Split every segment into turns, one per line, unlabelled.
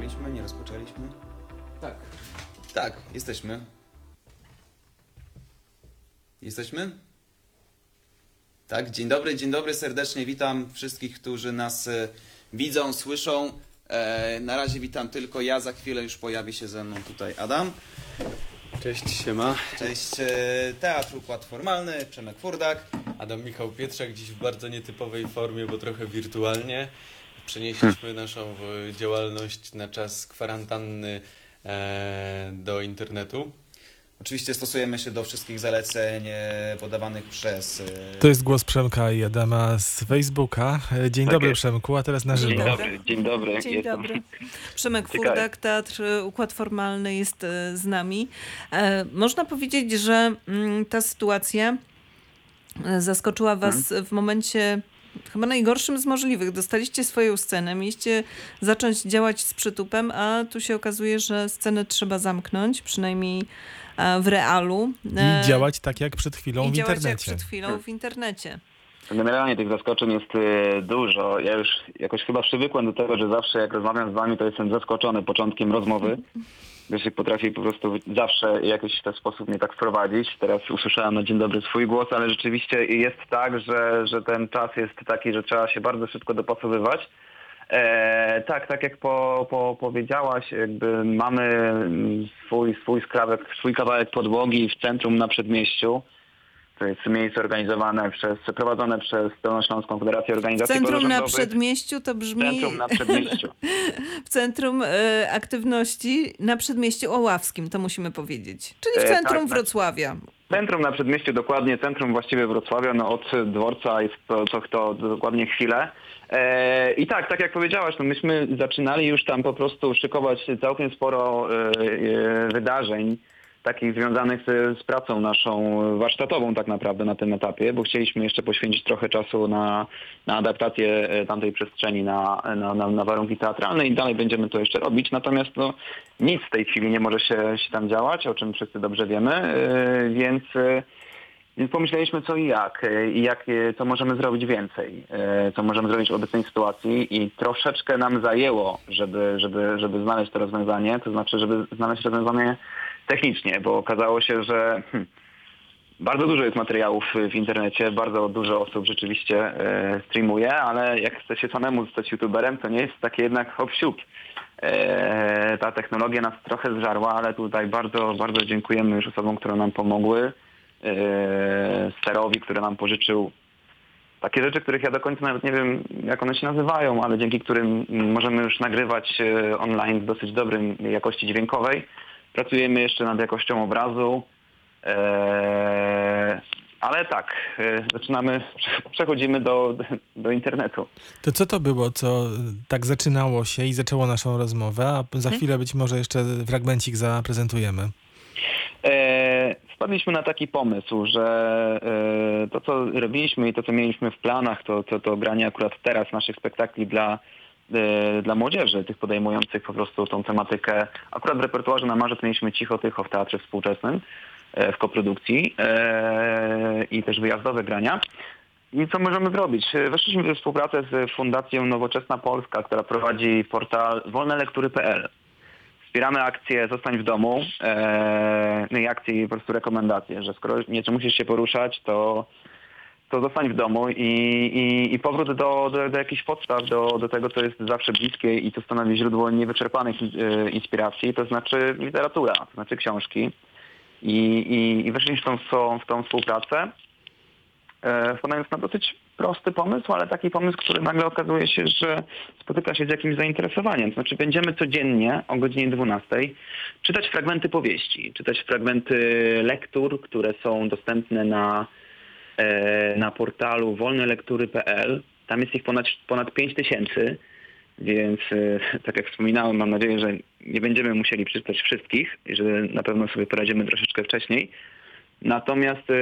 Rozpoczęliśmy, nie rozpoczęliśmy?
Tak.
Tak, jesteśmy. Jesteśmy? Tak, dzień dobry, dzień dobry, serdecznie witam wszystkich, którzy nas e, widzą, słyszą. E, na razie witam tylko ja, za chwilę już pojawi się ze mną tutaj Adam.
Cześć, siema.
Cześć, e, Teatr Układ Formalny, Przemek Furdak.
Adam Michał Pietrzak dziś w bardzo nietypowej formie, bo trochę wirtualnie. Przenieśliśmy naszą e, działalność na czas kwarantanny e, do internetu.
Oczywiście stosujemy się do wszystkich zaleceń e, podawanych przez...
To jest głos Przemka i Adama z Facebooka. Dzień
Tak
dobry
jest.
Przemku, a teraz na
Dzień
żywo.
dobry, dzień dobry.
Dzień
Jestem-
dobry. Przemek
Ciekawe.
Furdak, Teatr Układ Formalny jest z nami. Można powiedzieć, że mm, ta sytuacja zaskoczyła was w momencie chyba najgorszym z możliwych. Dostaliście swoją scenę, mieliście zacząć działać z przytupem, a tu się okazuje, że scenę trzeba zamknąć, przynajmniej e, w realu. E,
I działać tak jak przed chwilą
i
w
działać jak
internecie.
przed chwilą w internecie.
Generalnie tych zaskoczeń jest e, dużo. Ja już jakoś chyba przywykłem do tego, że zawsze jak rozmawiam z wami, to jestem zaskoczony początkiem rozmowy. Grzesiek potrafi po prostu zawsze jakoś w ten sposób mnie tak wprowadzić. Teraz usłyszałem na dzień dobry swój głos, ale rzeczywiście jest tak, że, że ten czas jest taki, że trzeba się bardzo szybko dopasowywać. E, tak, tak jak po, po, powiedziałaś, jakby mamy swój, swój skrawek, swój kawałek podłogi w centrum na przedmieściu. To jest miejsce organizowane przez, prowadzone przez Dolnośląską Federację Organizacji
centrum na przedmieściu to brzmi...
Centrum na przedmieściu.
w centrum e, aktywności na przedmieściu Oławskim, to musimy powiedzieć. Czyli w
E,
centrum
tak, na-
Wrocławia.
Centrum na przedmieściu, dokładnie centrum właściwie Wrocławia, no od dworca jest to, to, to dokładnie chwilę. E, I tak, tak jak powiedziałaś, no myśmy zaczynali już tam po prostu szykować całkiem sporo e, e, wydarzeń takich związanych z, z pracą naszą warsztatową tak naprawdę na tym etapie, bo chcieliśmy jeszcze poświęcić trochę czasu na, na adaptację e, tamtej przestrzeni na, na, na, na warunki teatralne i dalej będziemy to jeszcze robić. Natomiast no, nic w tej chwili nie może się, się tam działać, o czym wszyscy dobrze wiemy, e, więc, e, więc pomyśleliśmy co i jak i jak, co możemy zrobić więcej, co możemy zrobić w obecnej sytuacji i troszeczkę nam zajęło, żeby, żeby, żeby znaleźć to rozwiązanie, to znaczy, żeby znaleźć rozwiązanie technicznie, bo okazało się, że hmm, bardzo dużo jest materiałów w internecie, bardzo dużo osób rzeczywiście e, streamuje, ale jak chce się samemu zostać youtuberem, to nie jest takie jednak hop siup. E, ta technologia nas trochę zżarła, ale tutaj bardzo, bardzo dziękujemy już osobom, które nam pomogły. E, Sterowi, który nam pożyczył takie rzeczy, których ja do końca nawet nie wiem, jak one się nazywają, ale dzięki którym możemy już nagrywać online w dosyć dobrym jakości dźwiękowej. Pracujemy jeszcze nad jakością obrazu. Eee, ale tak, e, zaczynamy, przechodzimy do, do internetu.
To co to było, co tak zaczynało się i zaczęło naszą rozmowę, a
Mhm.
za chwilę być może jeszcze fragmencik zaprezentujemy.
E, wpadliśmy na taki pomysł, że e, to, co robiliśmy i to, co mieliśmy w planach, to, to, to granie akurat teraz naszych spektakli dla, dla młodzieży, tych podejmujących po prostu tą tematykę. Akurat w repertuarze na marzec mieliśmy Cicho Tycho w Teatrze Współczesnym e, w koprodukcji e, i też wyjazdowe grania. I co możemy zrobić? Weszliśmy we współpracę z Fundacją Nowoczesna Polska, która prowadzi portal wolnelektury.pl. Wspieramy akcję Zostań w domu, no i akcję i po prostu rekomendacje, że skoro nieco musisz się poruszać, to, to zostań w domu i, i, i powrót do, do, do jakichś podstaw, do, do tego, co jest zawsze bliskie i co stanowi źródło niewyczerpanych e, inspiracji, to znaczy literatura, to znaczy książki. I, i, i weszliśmy w tą, w tą współpracę, e, wpadając na dosyć prosty pomysł, ale taki pomysł, który nagle okazuje się, że spotyka się z jakimś zainteresowaniem. To znaczy będziemy codziennie o godzinie 12 czytać fragmenty powieści, czytać fragmenty lektur, które są dostępne na, na portalu wolnelektury.pl. Tam jest ich ponad, ponad 5 tysięcy, więc e, tak jak wspominałem, mam nadzieję, że nie będziemy musieli przeczytać wszystkich i że na pewno sobie poradzimy troszeczkę wcześniej. Natomiast e,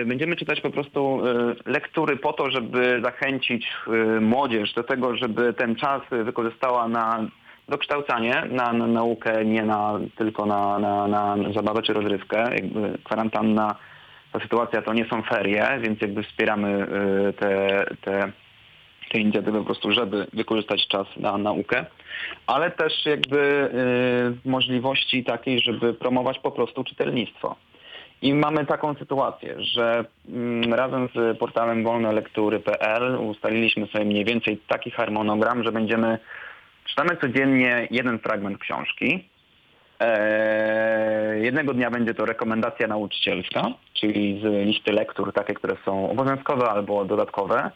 e, będziemy czytać po prostu e, lektury po to, żeby zachęcić e, młodzież do tego, żeby ten czas wykorzystała na dokształcanie, na, na naukę, nie na, tylko na, na, na zabawę czy rozrywkę. Jakby kwarantanna, ta sytuacja to nie są ferie, więc jakby wspieramy e, te, te tej inicjatywy po prostu, żeby wykorzystać czas na naukę, ale też jakby y, możliwości takiej, żeby promować po prostu czytelnictwo. I mamy taką sytuację, że mm, razem z portalem wolnolektury.pl ustaliliśmy sobie mniej więcej taki harmonogram, że będziemy czytamy codziennie jeden fragment książki. Eee, jednego dnia będzie to rekomendacja nauczycielska, czyli z listy lektur, takie, które są obowiązkowe albo dodatkowe.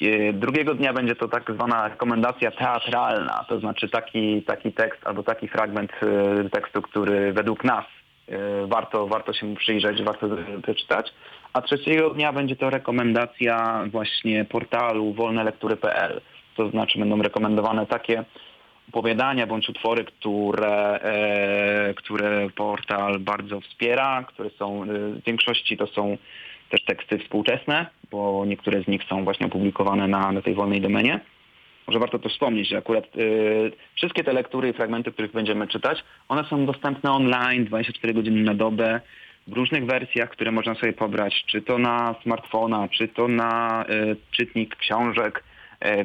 Eee, Drugiego dnia będzie to tak zwana rekomendacja teatralna, to znaczy taki, taki tekst albo taki fragment e, tekstu, który według nas warto, warto się mu przyjrzeć, warto przeczytać. A trzeciego dnia będzie to rekomendacja właśnie portalu wolnelektury.pl. To znaczy będą rekomendowane takie opowiadania bądź utwory, które, e, które portal bardzo wspiera, które są e, w większości to są też teksty współczesne, bo niektóre z nich są właśnie opublikowane na, na tej wolnej domenie. Może warto to wspomnieć, że akurat e, wszystkie te lektury i fragmenty, których będziemy czytać, one są dostępne online 24 godziny na dobę w różnych wersjach, które można sobie pobrać, czy to na smartfona, czy to na e, czytnik książek,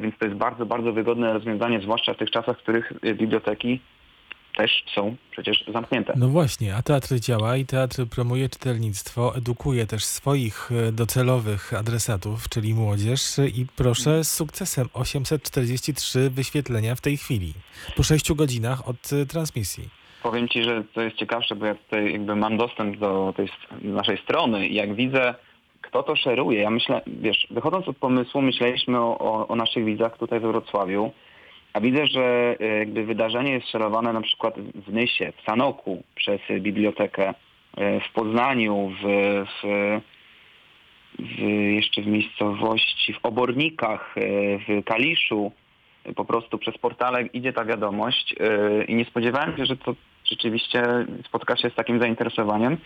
Więc to jest bardzo, bardzo wygodne rozwiązanie, zwłaszcza w tych czasach, w których e, biblioteki też są przecież zamknięte.
No właśnie, a teatr działa i teatr promuje czytelnictwo, edukuje też swoich e, docelowych adresatów, czyli młodzież i proszę z sukcesem 843 wyświetlenia w tej chwili, po 6 godzinach od e, transmisji.
Powiem Ci, że to jest ciekawsze, bo ja tutaj jakby mam dostęp do tej naszej strony i jak widzę, kto to szeruje, ja myślę, wiesz, wychodząc od pomysłu, myśleliśmy o, o, o naszych widzach tutaj we Wrocławiu, a widzę, że e, jakby wydarzenie jest szerowane na przykład w Nysie, w Sanoku przez bibliotekę, e, w Poznaniu, w, w, w jeszcze w miejscowości, w Obornikach, e, w Kaliszu, po prostu przez portale idzie ta wiadomość i nie spodziewałem się, że to rzeczywiście spotka się z takim zainteresowaniem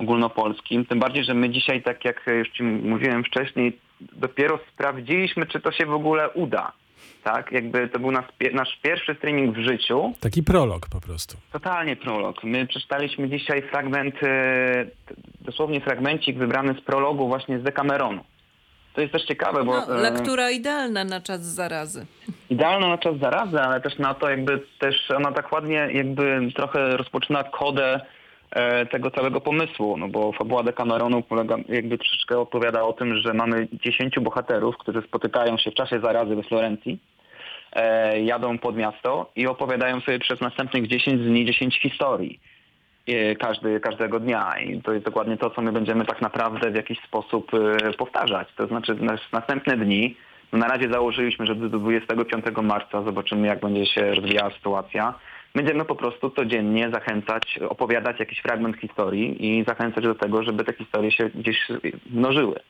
ogólnopolskim. Tym bardziej, że my dzisiaj, tak jak już Ci mówiłem wcześniej, dopiero sprawdziliśmy, czy to się w ogóle uda. Tak, jakby to był nasz, nasz pierwszy streaming w życiu.
Taki prolog po prostu.
Totalnie prolog. My przeczytaliśmy dzisiaj fragment, e, dosłownie fragmencik wybrany z prologu właśnie z Decameronu. To jest też ciekawe, bo
No,
e,
lektura idealna na czas zarazy.
idealna na czas zarazy, ale też na to jakby też ona tak ładnie jakby trochę rozpoczyna kodę tego całego pomysłu, no bo fabuła Decameronu polega, jakby troszeczkę opowiada o tym, że mamy 10 bohaterów, którzy spotykają się w czasie zarazy we Florencji, e, jadą pod miasto i opowiadają sobie przez następnych 10 dni 10 historii e, każdy, każdego dnia. I to jest dokładnie to, co my będziemy tak naprawdę w jakiś sposób e, powtarzać. To znaczy nas, następne dni, no na razie założyliśmy, że do 25 marca zobaczymy, jak będzie się rozwijała sytuacja. Będziemy po prostu codziennie zachęcać, opowiadać jakiś fragment historii i zachęcać do tego, żeby te historie się gdzieś mnożyły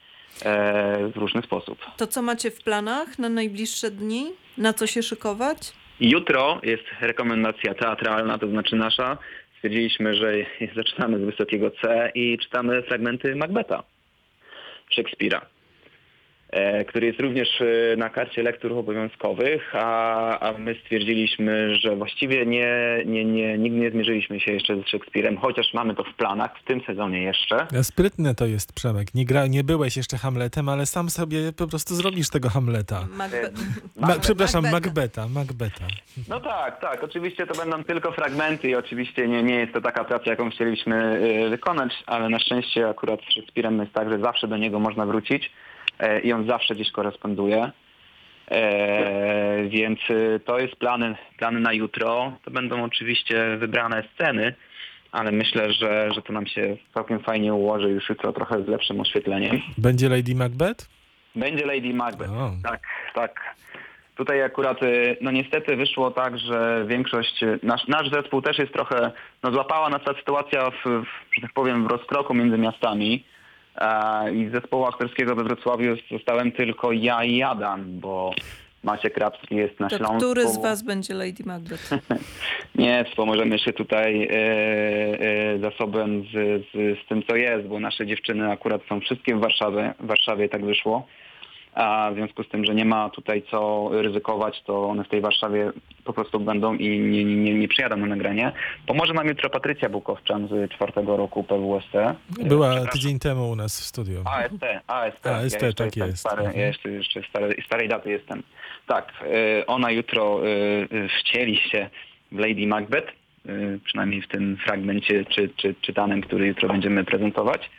e, w różny sposób.
To co macie w planach na najbliższe dni? Na co się szykować?
Jutro jest rekomendacja teatralna, to znaczy nasza. Stwierdziliśmy, że zaczynamy z wysokiego C i czytamy fragmenty Macbeta Szekspira, który jest również e, na karcie lektur obowiązkowych, a, a my stwierdziliśmy, że właściwie nie, nie, nie, nigdy nie zmierzyliśmy się jeszcze z Szekspirem, chociaż mamy to w planach w tym sezonie jeszcze.
Sprytne to jest, Przemek. Nie, gra, nie byłeś jeszcze Hamletem, ale sam sobie po prostu zrobisz tego Hamleta.
Macbe-
Ma, przepraszam,
Macbeta.
Macbeta.
No tak, tak. Oczywiście to będą tylko fragmenty i oczywiście nie, nie jest to taka praca, jaką chcieliśmy wykonać, ale na szczęście akurat z Szekspirem jest tak, że zawsze do niego można wrócić e, i on zawsze gdzieś koresponduje. E, więc y, to jest plany, plany na jutro. To będą oczywiście wybrane sceny, ale myślę, że, że to nam się całkiem fajnie ułoży już jutro trochę z lepszym oświetleniem.
Będzie Lady Macbeth?
Będzie Lady Macbeth.
O.
Tak, tak. Tutaj akurat, y, no niestety wyszło tak, że większość, nasz, nasz zespół też jest trochę, no złapała nas ta sytuacja, w, w, że tak powiem, w rozkroku między miastami. E, I z zespołu aktorskiego we Wrocławiu zostałem tylko ja i Adam, bo Maciek Krapski jest na
To
Śląsku.
który z was będzie Lady Macbeth?
Nie, wspomożemy się tutaj e, e, zasobem z, z, z tym, co jest, bo nasze dziewczyny akurat są wszystkie w Warszawie, w Warszawie tak wyszło. A w związku z tym, że nie ma tutaj co ryzykować, to one w tej Warszawie po prostu będą i nie, nie, nie, przyjadą na nagranie. Pomoże nam jutro Patrycja Bukowczan z czwartego roku PWST.
Była tydzień temu u nas w studiu.
AST, AST.
AST,
ja
tak jest.
Stary,
Mhm.
ja jeszcze, jeszcze stary, starej daty jestem. Tak, y, ona jutro y, wcieli się w Lady Macbeth, y, przynajmniej w tym fragmencie czy, czy, czytanym, który jutro będziemy prezentować.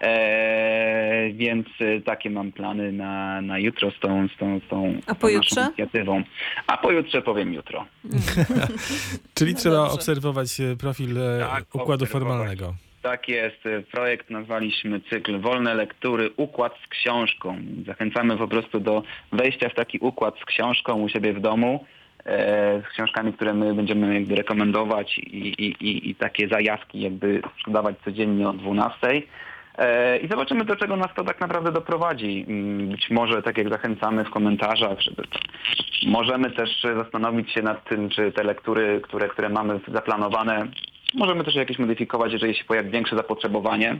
E, więc y, takie mam plany na, na jutro z tą, z tą, z tą,
A pojutrze?
naszą inicjatywą. A pojutrze powiem jutro.
Czyli
No
trzeba
dobrze.
obserwować e, profil e,
Tak,
układu
obserwować.
formalnego.
Tak jest. Projekt nazwaliśmy cykl Wolne lektury, układ z książką. Zachęcamy po prostu do wejścia w taki układ z książką u siebie w domu, e, z książkami, które my będziemy jakby rekomendować i, i, i, i takie zajawki jakby sprzedawać codziennie o 12. E, I zobaczymy, do czego nas to tak naprawdę doprowadzi. Mm, Być może, tak jak zachęcamy w komentarzach, żeby możemy też zastanowić się nad tym, czy te lektury, które, które mamy zaplanowane, możemy też jakieś modyfikować, jeżeli się pojawi większe zapotrzebowanie.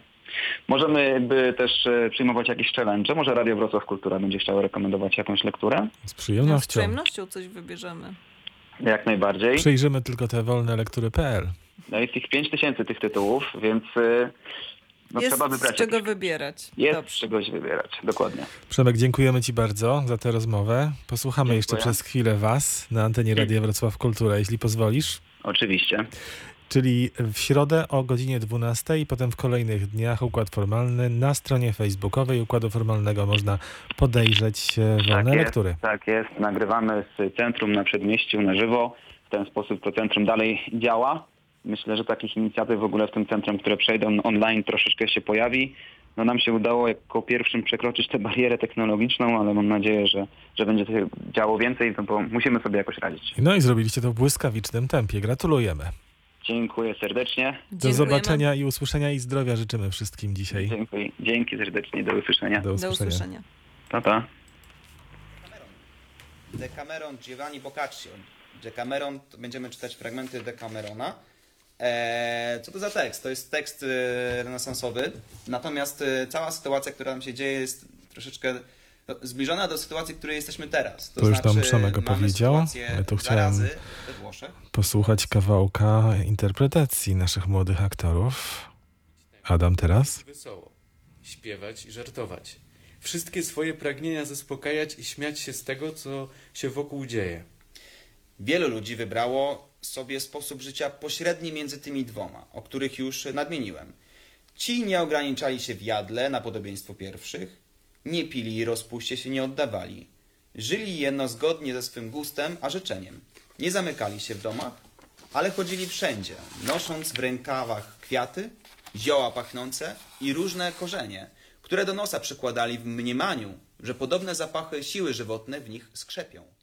Możemy jakby też e, przyjmować jakieś challenge. Może Radio Wrocław Kultura będzie chciało rekomendować jakąś lekturę.
Z
No, z
przyjemnością.
przyjemnością coś wybierzemy.
Jak najbardziej.
Przejrzymy tylko te wolne lektury.pl.
No jest ich 5 tysięcy tych tytułów, więc e, no,
jest
trzeba
z
wybrać.
czego
jakiś.
wybierać.
Jest z
Dobrze.
czegoś wybierać, dokładnie.
Przemek, dziękujemy Ci bardzo za tę rozmowę. Posłuchamy jeszcze
Dziękuję.
przez chwilę Was na antenie Radia Wrocław Kultura, jeśli pozwolisz.
Oczywiście.
Czyli w środę o godzinie 12 i potem w kolejnych dniach układ formalny na stronie facebookowej układu formalnego można podejrzeć wolne
tak
lektury.
Jest, tak jest. Nagrywamy z centrum na przedmieściu na żywo. W ten sposób to centrum dalej działa. Myślę, że takich inicjatyw w ogóle w tym centrum, które przejdą online troszeczkę się pojawi. No nam się udało jako pierwszym przekroczyć tę barierę technologiczną, ale mam nadzieję, że, że będzie to działo więcej, no bo musimy sobie jakoś radzić.
No i zrobiliście to w błyskawicznym tempie. Gratulujemy.
Dziękuję serdecznie.
Do
Dziękujemy.
zobaczenia i usłyszenia i zdrowia życzymy wszystkim dzisiaj.
Dziękuję. Dzięki serdecznie. Do usłyszenia.
Do
Do
usłyszenia.
usłyszenia.
Pa, pa.
Decameron Giovanni Boccaccio. Decameron, to będziemy czytać fragmenty Decamerona. Eee, co to za tekst? To jest tekst e, renesansowy, natomiast e, cała sytuacja, która nam się dzieje jest troszeczkę no, zbliżona do sytuacji, w której jesteśmy teraz.
To już tam
znaczy,
Przemek
mamy
opowiedział.
sytuację
Ja tu chciałem-. Posłuchać kawałka interpretacji naszych młodych aktorów. Adam teraz?
Wesoło, śpiewać i żartować. Wszystkie swoje pragnienia zaspokajać i śmiać się z tego, co się wokół dzieje.
Wielu ludzi wybrało sobie sposób życia pośredni między tymi dwoma, o których już nadmieniłem. Ci nie ograniczali się w jadle na podobieństwo pierwszych, nie pili i rozpuście się nie oddawali. Żyli jedno zgodnie ze swym gustem a życzeniem. Nie zamykali się w domach, ale chodzili wszędzie, nosząc w rękawach kwiaty, zioła pachnące i różne korzenie, które do nosa przykładali w mniemaniu, że podobne zapachy siły żywotne w nich skrzepią.